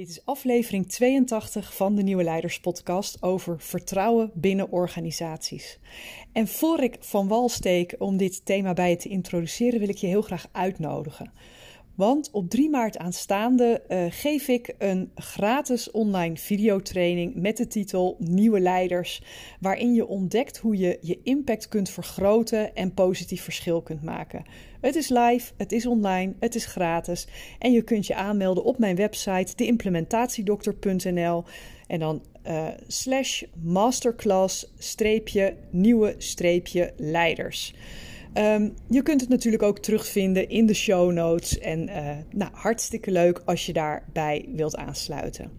Dit is aflevering 82 van de Nieuwe Leiders Podcast over vertrouwen binnen organisaties. En voor ik van wal steek om dit thema bij je te introduceren, wil ik je heel graag uitnodigen. Want op 3 maart aanstaande uh, geef ik een gratis online videotraining met de titel Nieuwe Leiders, waarin je ontdekt hoe je je impact kunt vergroten en positief verschil kunt maken. Het is live, het is online, het is gratis en je kunt je aanmelden op mijn website deimplementatiedokter.nl en dan uh, slash masterclass nieuwe streepje leiders. Um, je kunt het natuurlijk ook terugvinden in de show notes. En uh, nou, hartstikke leuk als je daarbij wilt aansluiten.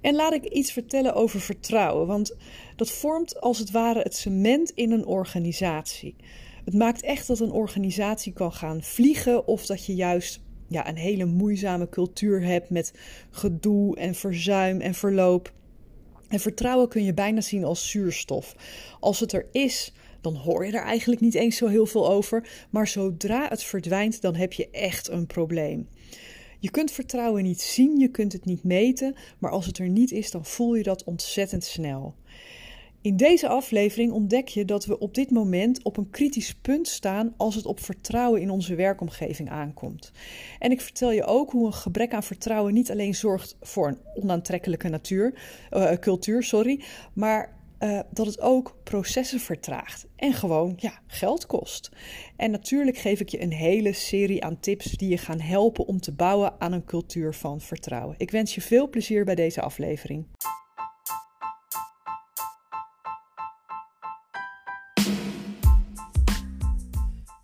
En laat ik iets vertellen over vertrouwen, want dat vormt als het ware het cement in een organisatie. Het maakt echt dat een organisatie kan gaan vliegen of dat je juist ja, een hele moeizame cultuur hebt met gedoe en verzuim en verloop. En vertrouwen kun je bijna zien als zuurstof. Als het er is, dan hoor je er eigenlijk niet eens zo heel veel over. Maar zodra het verdwijnt, dan heb je echt een probleem. Je kunt vertrouwen niet zien, je kunt het niet meten, maar als het er niet is, dan voel je dat ontzettend snel. In deze aflevering ontdek je dat we op dit moment op een kritisch punt staan als het op vertrouwen in onze werkomgeving aankomt. En ik vertel je ook hoe een gebrek aan vertrouwen niet alleen zorgt voor een onaantrekkelijke natuur, uh, cultuur, sorry, maar uh, dat het ook processen vertraagt en gewoon ja, geld kost. En natuurlijk geef ik je een hele serie aan tips die je gaan helpen om te bouwen aan een cultuur van vertrouwen. Ik wens je veel plezier bij deze aflevering.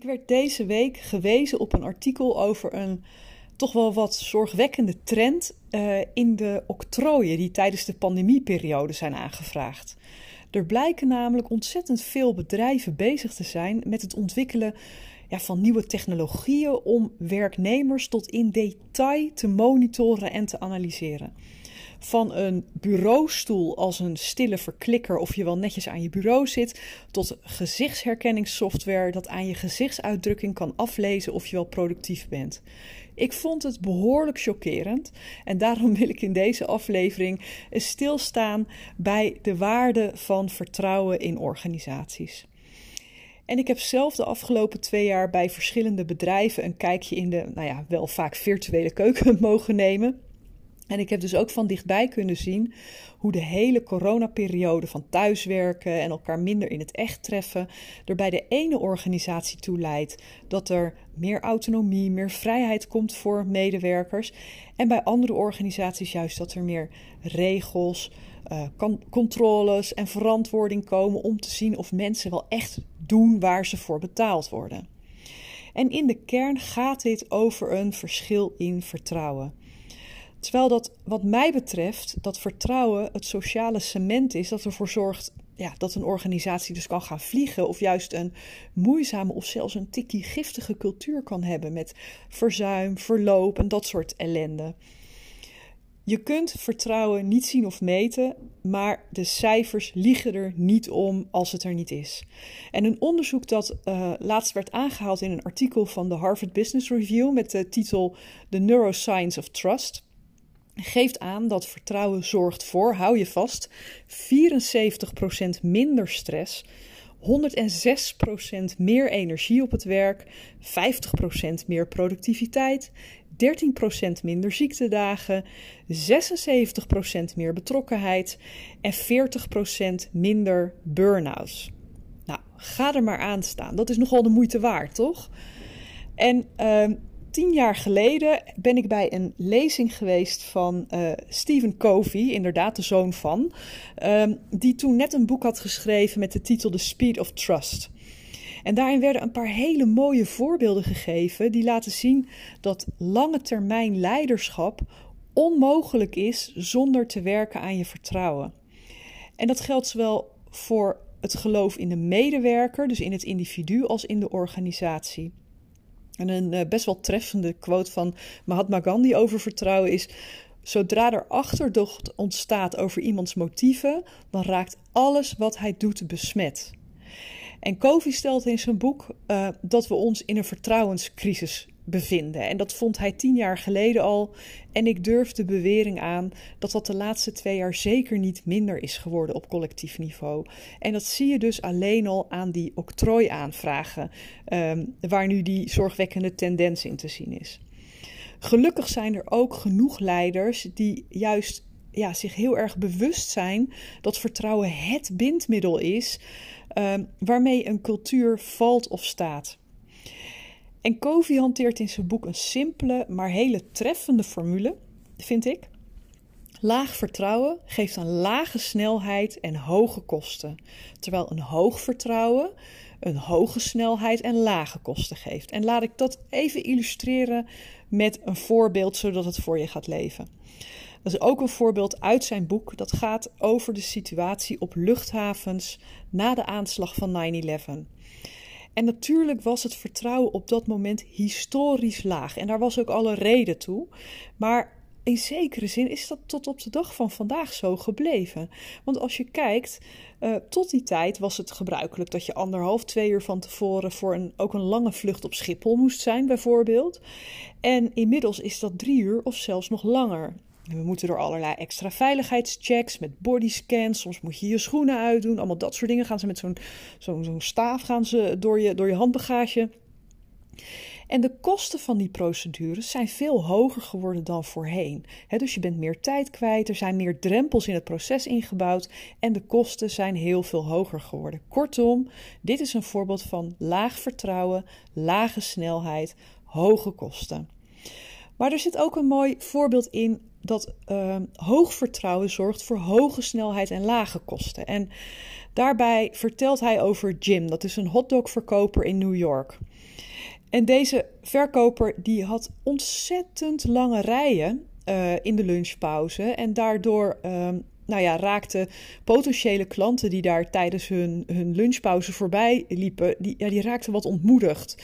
Ik werd deze week gewezen op een artikel over een toch wel wat zorgwekkende trend uh, in de octrooien die tijdens de pandemieperiode zijn aangevraagd. Er blijken namelijk ontzettend veel bedrijven bezig te zijn met het ontwikkelen ja, van nieuwe technologieën om werknemers tot in detail te monitoren en te analyseren van een bureaustoel als een stille verklikker of je wel netjes aan je bureau zit, tot gezichtsherkenningssoftware dat aan je gezichtsuitdrukking kan aflezen of je wel productief bent. Ik vond het behoorlijk chockerend en daarom wil ik in deze aflevering stilstaan bij de waarde van vertrouwen in organisaties. En ik heb zelf de afgelopen twee jaar bij verschillende bedrijven een kijkje in de, nou ja, wel vaak virtuele keuken mogen nemen. En ik heb dus ook van dichtbij kunnen zien hoe de hele coronaperiode van thuiswerken en elkaar minder in het echt treffen er bij de ene organisatie toe leidt dat er meer autonomie, meer vrijheid komt voor medewerkers. En bij andere organisaties juist dat er meer regels, uh, controles en verantwoording komen om te zien of mensen wel echt doen waar ze voor betaald worden. En in de kern gaat dit over een verschil in vertrouwen. Terwijl dat, wat mij betreft, dat vertrouwen het sociale cement is dat ervoor zorgt ja, dat een organisatie dus kan gaan vliegen, of juist een moeizame of zelfs een tikkie giftige cultuur kan hebben met verzuim, verloop en dat soort ellende. Je kunt vertrouwen niet zien of meten, maar de cijfers liegen er niet om als het er niet is. En een onderzoek dat uh, laatst werd aangehaald in een artikel van de Harvard Business Review met de titel The Neuroscience of Trust geeft aan dat vertrouwen zorgt voor, hou je vast, 74% minder stress, 106% meer energie op het werk, 50% meer productiviteit, 13% minder ziektedagen, 76% meer betrokkenheid en 40% minder burn-outs. Nou, ga er maar aan staan. Dat is nogal de moeite waard, toch? En uh, tien jaar geleden ben ik bij een lezing geweest van uh, Stephen Covey, inderdaad de zoon van, um, die toen net een boek had geschreven met de titel The Speed of Trust. En daarin werden een paar hele mooie voorbeelden gegeven die laten zien dat lange termijn leiderschap onmogelijk is zonder te werken aan je vertrouwen. En dat geldt zowel voor het geloof in de medewerker, dus in het individu, als in de organisatie. En een uh, best wel treffende quote van Mahatma Gandhi over vertrouwen is: Zodra er achterdocht ontstaat over iemands motieven, dan raakt alles wat hij doet besmet. En Covey stelt in zijn boek uh, dat we ons in een vertrouwenscrisis bevinden. En dat vond hij tien jaar geleden al. En ik durf de bewering aan dat dat de laatste twee jaar zeker niet minder is geworden op collectief niveau. En dat zie je dus alleen al aan die octrooiaanvragen, um, waar nu die zorgwekkende tendens in te zien is. Gelukkig zijn er ook genoeg leiders die juist ja, zich heel erg bewust zijn dat vertrouwen het bindmiddel is um, waarmee een cultuur valt of staat. En Covey hanteert in zijn boek een simpele, maar hele treffende formule, vind ik. Laag vertrouwen geeft een lage snelheid en hoge kosten, terwijl een hoog vertrouwen een hoge snelheid en lage kosten geeft. En laat ik dat even illustreren met een voorbeeld, zodat het voor je gaat leven. Dat is ook een voorbeeld uit zijn boek. Dat gaat over de situatie op luchthavens na de aanslag van 9-11. En natuurlijk was het vertrouwen op dat moment historisch laag. En daar was ook alle reden toe. Maar in zekere zin is dat tot op de dag van vandaag zo gebleven. Want als je kijkt, uh, tot die tijd was het gebruikelijk dat je anderhalf, twee uur van tevoren voor een, ook een lange vlucht op Schiphol moest zijn, bijvoorbeeld. En inmiddels is dat drie uur of zelfs nog langer. We moeten door allerlei extra veiligheidschecks met bodyscans. Soms moet je je schoenen uitdoen. Allemaal dat soort dingen gaan ze met zo'n zo'n staaf gaan ze door je, door je handbagage. En de kosten van die procedures zijn veel hoger geworden dan voorheen. dus je bent meer tijd kwijt, er zijn meer drempels in het proces ingebouwd en de kosten zijn heel veel hoger geworden. Kortom, dit is een voorbeeld van laag vertrouwen, lage snelheid, hoge kosten. Maar er zit ook een mooi voorbeeld in dat uh, hoog vertrouwen zorgt voor hoge snelheid en lage kosten. En daarbij vertelt hij over Jim, dat is een hotdogverkoper in New York. En deze verkoper die had ontzettend lange rijen uh, in de lunchpauze. En daardoor um, nou ja, raakten potentiële klanten die daar tijdens hun, hun lunchpauze voorbij liepen, die, ja, die raakten wat ontmoedigd.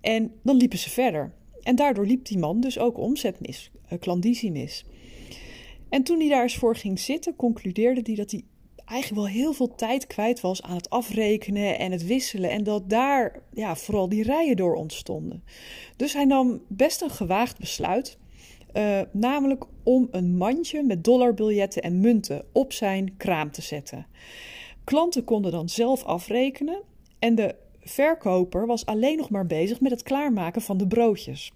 En dan liepen ze verder. En daardoor liep die man dus ook omzet mis, uh, klandizie mis. En toen hij daar eens voor ging zitten, concludeerde hij dat hij eigenlijk wel heel veel tijd kwijt was aan het afrekenen en het wisselen. En dat daar ja, vooral die rijen door ontstonden. Dus hij nam best een gewaagd besluit. Uh, namelijk om een mandje met dollarbiljetten en munten op zijn kraam te zetten. Klanten konden dan zelf afrekenen en de verkoper was alleen nog maar bezig met het klaarmaken van de broodjes.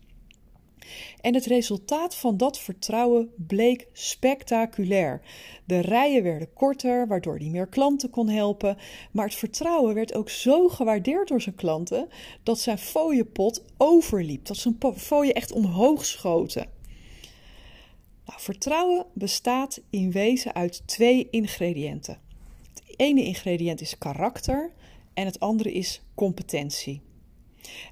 En het resultaat van dat vertrouwen bleek spectaculair. De rijen werden korter, waardoor hij meer klanten kon helpen. Maar het vertrouwen werd ook zo gewaardeerd door zijn klanten dat zijn fooiepot overliep. Dat zijn fooien echt omhoog schoten. Nou, vertrouwen bestaat in wezen uit twee ingrediënten. Het ene ingrediënt is karakter en het andere is competentie.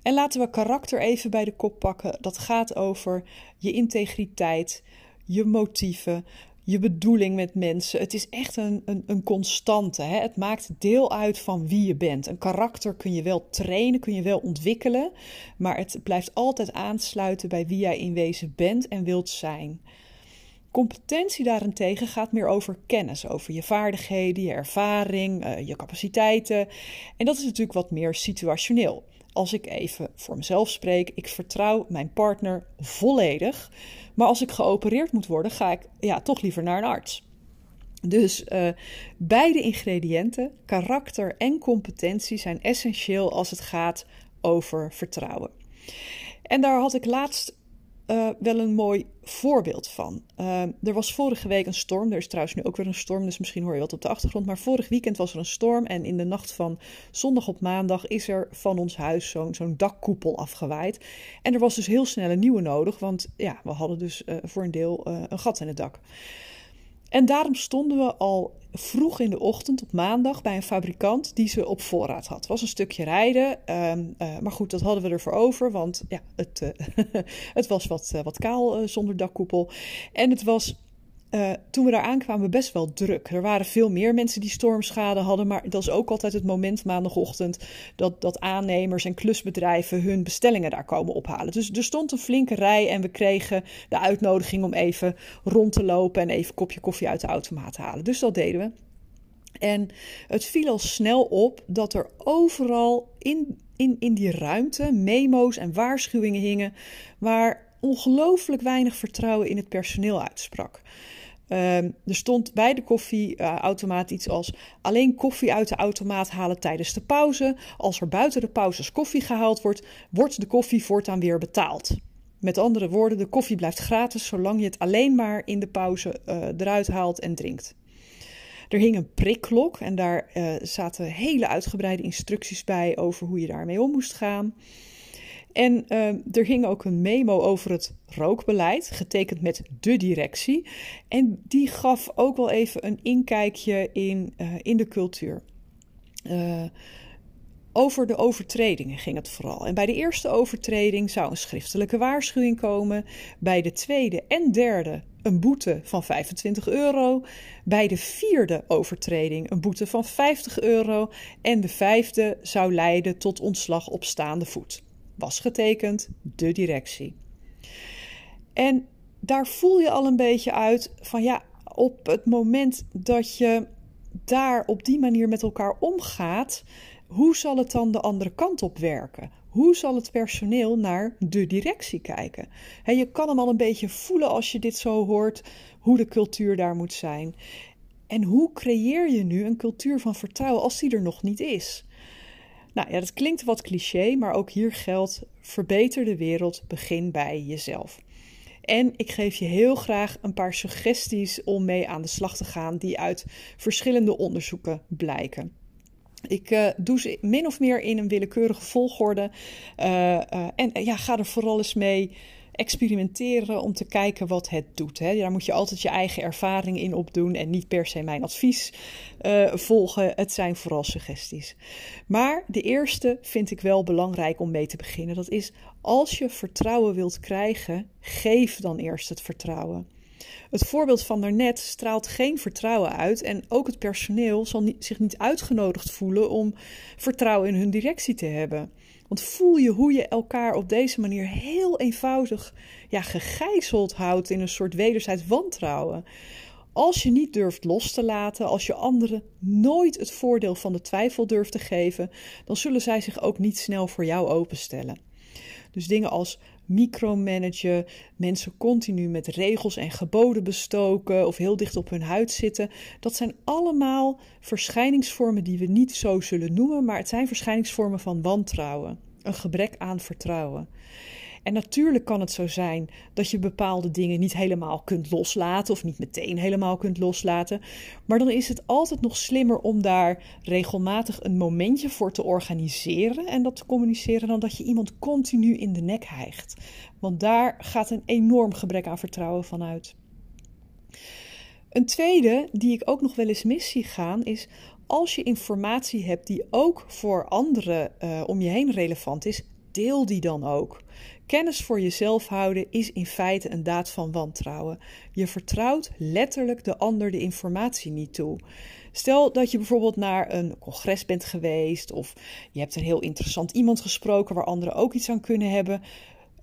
En laten we karakter even bij de kop pakken. Dat gaat over je integriteit, je motieven, je bedoeling met mensen. Het is echt een, een, een constante. Hè? Het maakt deel uit van wie je bent. Een karakter kun je wel trainen, kun je wel ontwikkelen, maar het blijft altijd aansluiten bij wie jij in wezen bent en wilt zijn. Competentie daarentegen gaat meer over kennis, over je vaardigheden, je ervaring, uh, je capaciteiten. En dat is natuurlijk wat meer situationeel als ik even voor mezelf spreek, ik vertrouw mijn partner volledig. Maar als ik geopereerd moet worden, ga ik ja, toch liever naar een arts. Dus uh, beide ingrediënten, karakter en competentie, zijn essentieel als het gaat over vertrouwen. En daar had ik laatst uh, wel een mooi voorbeeld van. Uh, er was vorige week een storm. Er is trouwens nu ook weer een storm, dus misschien hoor je wat op de achtergrond. Maar vorig weekend was er een storm. En in de nacht van zondag op maandag is er van ons huis zo'n dakkoepel afgewaaid. En er was dus heel snel een nieuwe nodig, want ja, we hadden dus uh, voor een deel een gat in het dak. En daarom stonden we al vroeg in de ochtend op maandag bij een fabrikant die ze op voorraad had. Het was een stukje rijden, ehm, eh, maar goed, dat hadden we ervoor over, want ja, het, uh, het was wat, uh, wat kaal zonder dakkoepel. En het was uh, toen we daar aankwamen best wel druk. Er waren veel meer mensen die stormschade hadden, maar dat is ook altijd het moment maandagochtend dat, dat aannemers en klusbedrijven hun bestellingen daar komen ophalen. Dus er stond een flinke rij en we kregen de uitnodiging om even rond te lopen en even een kopje koffie uit de automaat te halen. Dus dat deden we. En het viel al snel op dat er overal in, in, in die ruimte memo's en waarschuwingen hingen waar ongelooflijk weinig vertrouwen in het personeel uitsprak. Um, er stond bij de koffieautomaat iets als alleen koffie uit de automaat halen tijdens de pauze. Als er buiten de pauzes koffie gehaald wordt, wordt de koffie voortaan weer betaald. Met andere woorden, de koffie blijft gratis zolang je het alleen maar in de pauze uh, eruit haalt en drinkt. Er hing een prikklok en daar uh, zaten hele uitgebreide instructies bij over hoe je daarmee om moest gaan. En uh, er ging ook een memo over het rookbeleid, getekend met de directie. En die gaf ook wel even een inkijkje in, uh, in de cultuur. Uh, over de overtredingen ging het vooral. En bij de eerste overtreding zou een schriftelijke waarschuwing komen. Bij de tweede en derde een boete van 25 euro. Bij de vierde overtreding een boete van 50 euro. En de vijfde zou leiden tot ontslag op staande voet was getekend de directie. En daar voel je al een beetje uit van ja, op het moment dat je daar op die manier met elkaar omgaat, hoe zal het dan de andere kant op werken? Hoe zal het personeel naar de directie kijken? Je kan hem al een beetje voelen als je dit zo hoort, hoe de cultuur daar moet zijn. En hoe creëer je nu een cultuur van vertrouwen als die er nog niet is? Nou ja, dat klinkt wat cliché, maar ook hier geldt: verbeter de wereld, begin bij jezelf. En ik geef je heel graag een paar suggesties om mee aan de slag te gaan, die uit verschillende onderzoeken blijken. Ik uh, doe ze min of meer in een willekeurige volgorde. Uh, uh, en ja, ga er vooral eens mee experimenteren om te kijken wat het doet. Hè. Daar moet je altijd je eigen ervaring in opdoen en niet per se mijn advies uh, volgen. Het zijn vooral suggesties. Maar de eerste vind ik wel belangrijk om mee te beginnen. Dat is als je vertrouwen wilt krijgen, geef dan eerst het vertrouwen. Het voorbeeld van daarnet straalt geen vertrouwen uit en ook het personeel zal zich niet uitgenodigd voelen om vertrouwen in hun directie te hebben. Want voel je hoe je elkaar op deze manier heel eenvoudig ja, gegijzeld houdt in een soort wederzijds wantrouwen. Als je niet durft los te laten, als je anderen nooit het voordeel van de twijfel durft te geven, dan zullen zij zich ook niet snel voor jou openstellen. Dus dingen als micromanagen, mensen continu met regels en geboden bestoken of heel dicht op hun huid zitten. Dat zijn allemaal verschijningsvormen die we niet zo zullen noemen, maar het zijn verschijningsvormen van wantrouwen, een gebrek aan vertrouwen. En natuurlijk kan het zo zijn dat je bepaalde dingen niet helemaal kunt loslaten of niet meteen helemaal kunt loslaten. Maar dan is het altijd nog slimmer om daar regelmatig een momentje voor te organiseren en dat te communiceren dan dat je iemand continu in de nek hijgt. Want daar gaat een enorm gebrek aan vertrouwen van uit. Een tweede die ik ook nog wel eens mis zie gaan is als je informatie hebt die ook voor anderen uh, om je heen relevant is, deel die dan ook. Kennis voor jezelf houden is in feite een daad van wantrouwen. Je vertrouwt letterlijk de ander de informatie niet toe. Stel dat je bijvoorbeeld naar een congres bent geweest of je hebt een heel interessant iemand gesproken waar anderen ook iets aan kunnen hebben.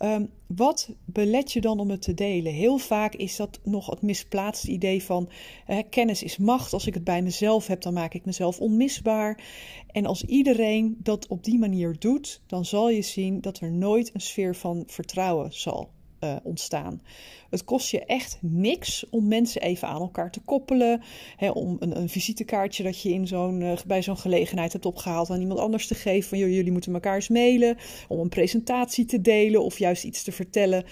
Um, wat belet je dan om het te delen? Heel vaak is dat nog het misplaatste idee van kennis is macht. Als ik het bij mezelf heb, dan maak ik mezelf onmisbaar. En als iedereen dat op die manier doet, dan zal je zien dat er nooit een sfeer van vertrouwen zal uh, ontstaan. Het kost je echt niks om mensen even aan elkaar te koppelen. Hè, om een, een, visitekaartje dat je in zo'n, uh, bij zo'n gelegenheid hebt opgehaald aan iemand anders te geven. Van jullie moeten elkaar eens mailen. Om een presentatie te delen of juist iets te vertellen.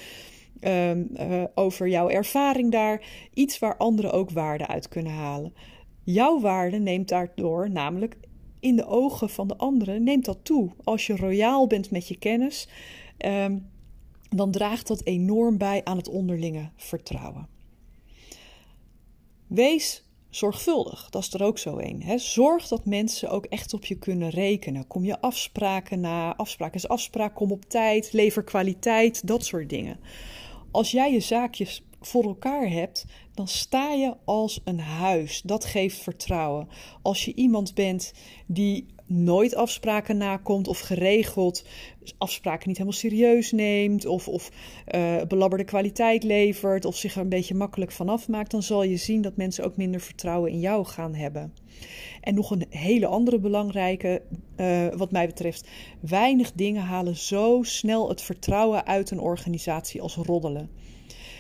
Um, uh, over jouw ervaring daar. Iets waar anderen ook waarde uit kunnen halen. Jouw waarde neemt daardoor namelijk in de ogen van de anderen neemt dat toe. Als je royaal bent met je kennis. Um, dan draagt dat enorm bij aan het onderlinge vertrouwen. Wees zorgvuldig. Dat is er ook zo een. Zorg dat mensen ook echt op je kunnen rekenen. Kom je afspraken na. Afspraak is afspraak. Kom op tijd. Lever kwaliteit. Dat soort dingen. Als jij je zaakjes voor elkaar hebt, dan sta je als een huis. Dat geeft vertrouwen. Als je iemand bent die nooit afspraken nakomt of geregeld afspraken niet helemaal serieus neemt of, of uh, belabberde kwaliteit levert of zich er een beetje makkelijk vanaf maakt, dan zal je zien dat mensen ook minder vertrouwen in jou gaan hebben. En nog een hele andere belangrijke, uh, wat mij betreft, weinig dingen halen zo snel het vertrouwen uit een organisatie als roddelen.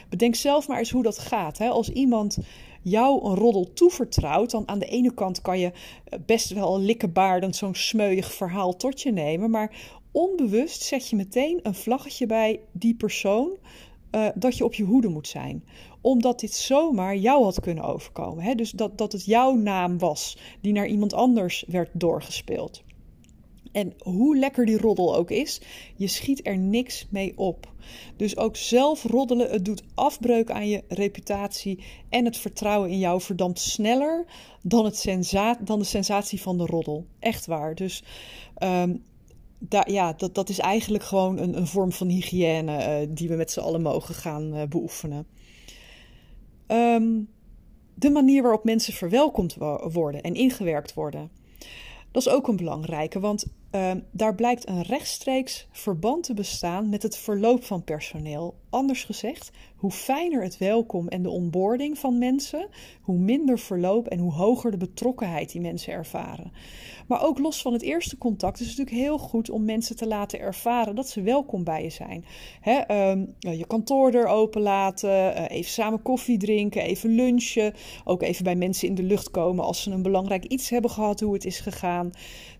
Bedenk zelf maar eens hoe dat gaat. Hè? Als iemand jou een roddel toevertrouwt, dan aan de ene kant kan je eh, best wel likkebaardend zo'n smeuig verhaal tot je nemen, maar onbewust zet je meteen een vlaggetje bij die persoon uh, dat je op je hoede moet zijn. Omdat dit zomaar jou had kunnen overkomen. Hè? Dus dat, dat het jouw naam was die naar iemand anders werd doorgespeeld. En hoe lekker die roddel ook is, je schiet er niks mee op. Dus ook zelf roddelen, het doet afbreuk aan je reputatie en het vertrouwen in jou verdampt sneller dan, het sensa dan de sensatie van de roddel. Echt waar. Dus um, ja, dat, dat is eigenlijk gewoon een, een vorm van hygiëne uh, die we met z'n allen mogen gaan uh, beoefenen. Um, de manier waarop mensen verwelkomd worden en ingewerkt worden. Dat is ook een belangrijke, want uh, daar blijkt een rechtstreeks verband te bestaan met het verloop van personeel. Anders gezegd, hoe fijner het welkom en de onboarding van mensen, hoe minder verloop en hoe hoger de betrokkenheid die mensen ervaren. Maar ook los van het eerste contact is het natuurlijk heel goed om mensen te laten ervaren dat ze welkom bij je zijn. um, je kantoor open laten, uh, even samen koffie drinken, even lunchen, ook even bij mensen in de lucht komen als ze een belangrijk iets hebben gehad, hoe het is gegaan.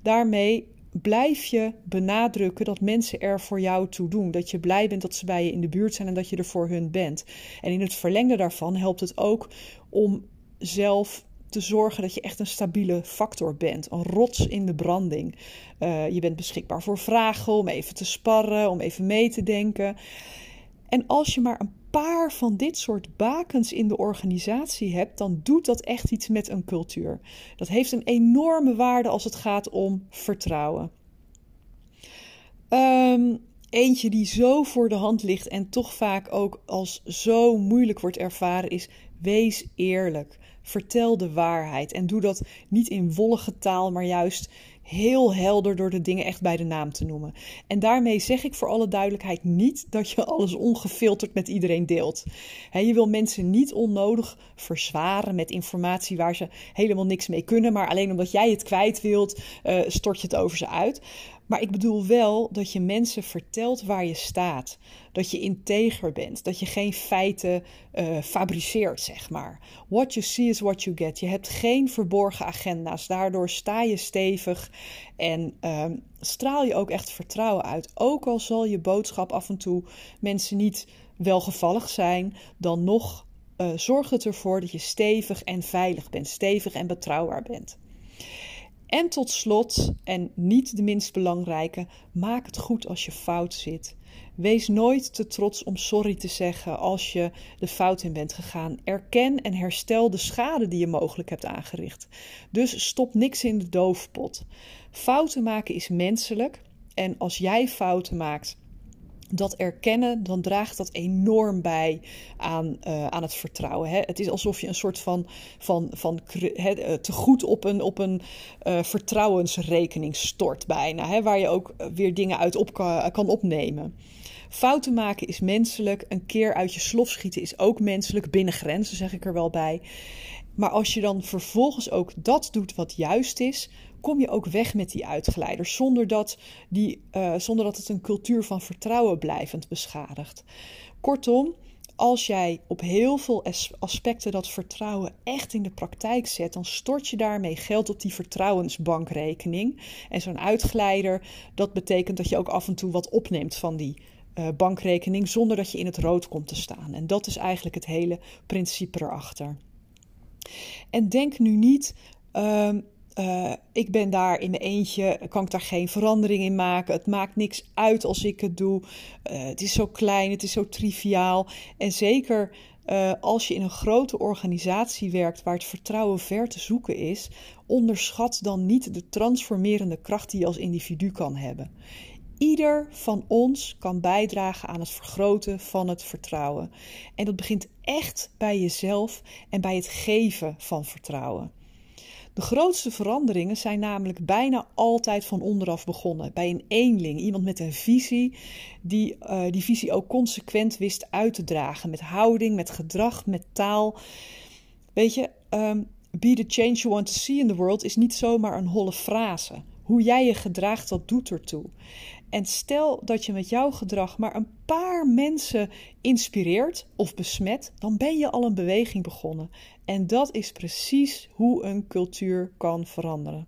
Daarmee blijf je benadrukken dat mensen er voor jou toe doen. Dat je blij bent dat ze bij je in de buurt zijn en dat je er voor hun bent. En in het verlengde daarvan helpt het ook om zelf te zorgen dat je echt een stabiele factor bent. Een rots in de branding. Uh, je bent beschikbaar voor vragen, om even te sparren, om even mee te denken. En als je maar een paar van dit soort bakens in de organisatie hebt, dan doet dat echt iets met een cultuur. Dat heeft een enorme waarde als het gaat om vertrouwen. Um, eentje die zo voor de hand ligt en toch vaak ook als zo moeilijk wordt ervaren is: wees eerlijk. Vertel de waarheid en doe dat niet in wollige taal, maar juist heel helder door de dingen echt bij de naam te noemen. En daarmee zeg ik voor alle duidelijkheid niet dat je alles ongefilterd met iedereen deelt. je wil mensen niet onnodig verzwaren met informatie waar ze helemaal niks mee kunnen, maar alleen omdat jij het kwijt wilt, uh, stort je het over ze uit. Maar ik bedoel wel dat je mensen vertelt waar je staat. Dat je integer bent. Dat je geen feiten uh, fabriceert, zeg maar. What you see is what you get. Je hebt geen verborgen agenda's. Daardoor sta je stevig en uh, straal je ook echt vertrouwen uit. Ook al zal je boodschap af en toe mensen niet welgevallig zijn, dan nog uh, zorgt het ervoor dat je stevig en veilig bent. Stevig en betrouwbaar bent. En tot slot, en niet de minst belangrijke, maak het goed als je fout zit. Wees nooit te trots om sorry te zeggen als je de fout in bent gegaan. Erken en herstel de schade die je mogelijk hebt aangericht. Dus stop niks in de doofpot. Fouten maken is menselijk. En als jij fouten maakt, dat erkennen, dan draagt dat enorm bij aan, uh, aan het vertrouwen. Hè? Het is alsof je een soort van, van, van eh, te goed op een, op een uh, vertrouwensrekening stort bijna. Hè? Waar je ook weer dingen uit op kan, kan opnemen. Fouten maken is menselijk. Een keer uit je slof schieten is ook menselijk. Binnen grenzen zeg ik er wel bij. Maar als je dan vervolgens ook dat doet wat juist is, kom je ook weg met die uitgeleiders zonder dat, die, uh, zonder dat het een cultuur van vertrouwen blijvend beschadigt. Kortom, als jij op heel veel aspecten dat vertrouwen echt in de praktijk zet, dan stort je daarmee geld op die vertrouwensbankrekening. En zo'n uitgeleider, dat betekent dat je ook af en toe wat opneemt van die bankrekening zonder dat je in het rood komt te staan. En dat is eigenlijk het hele principe erachter. En denk nu niet. Uh, uh, ik ben daar in mijn eentje, kan ik daar geen verandering in maken. Het maakt niks uit als ik het doe. Uh, het is zo klein, het is zo triviaal. En zeker als je in een grote organisatie werkt waar het vertrouwen ver te zoeken is, onderschat dan niet de transformerende kracht die je als individu kan hebben. Ieder van ons kan bijdragen aan het vergroten van het vertrouwen. En dat begint echt bij jezelf en bij het geven van vertrouwen. De grootste veranderingen zijn namelijk bijna altijd van onderaf begonnen. Bij een eenling, iemand met een visie, die uh, die visie ook consequent wist uit te dragen. Met houding, met gedrag, met taal. Weet je, um, be the change you want to see in the world is niet zomaar een holle frase. Hoe jij je gedraagt, dat doet ertoe. En stel dat je met jouw gedrag maar een paar mensen inspireert of besmet, dan ben je al een beweging begonnen. En dat is precies hoe een cultuur kan veranderen.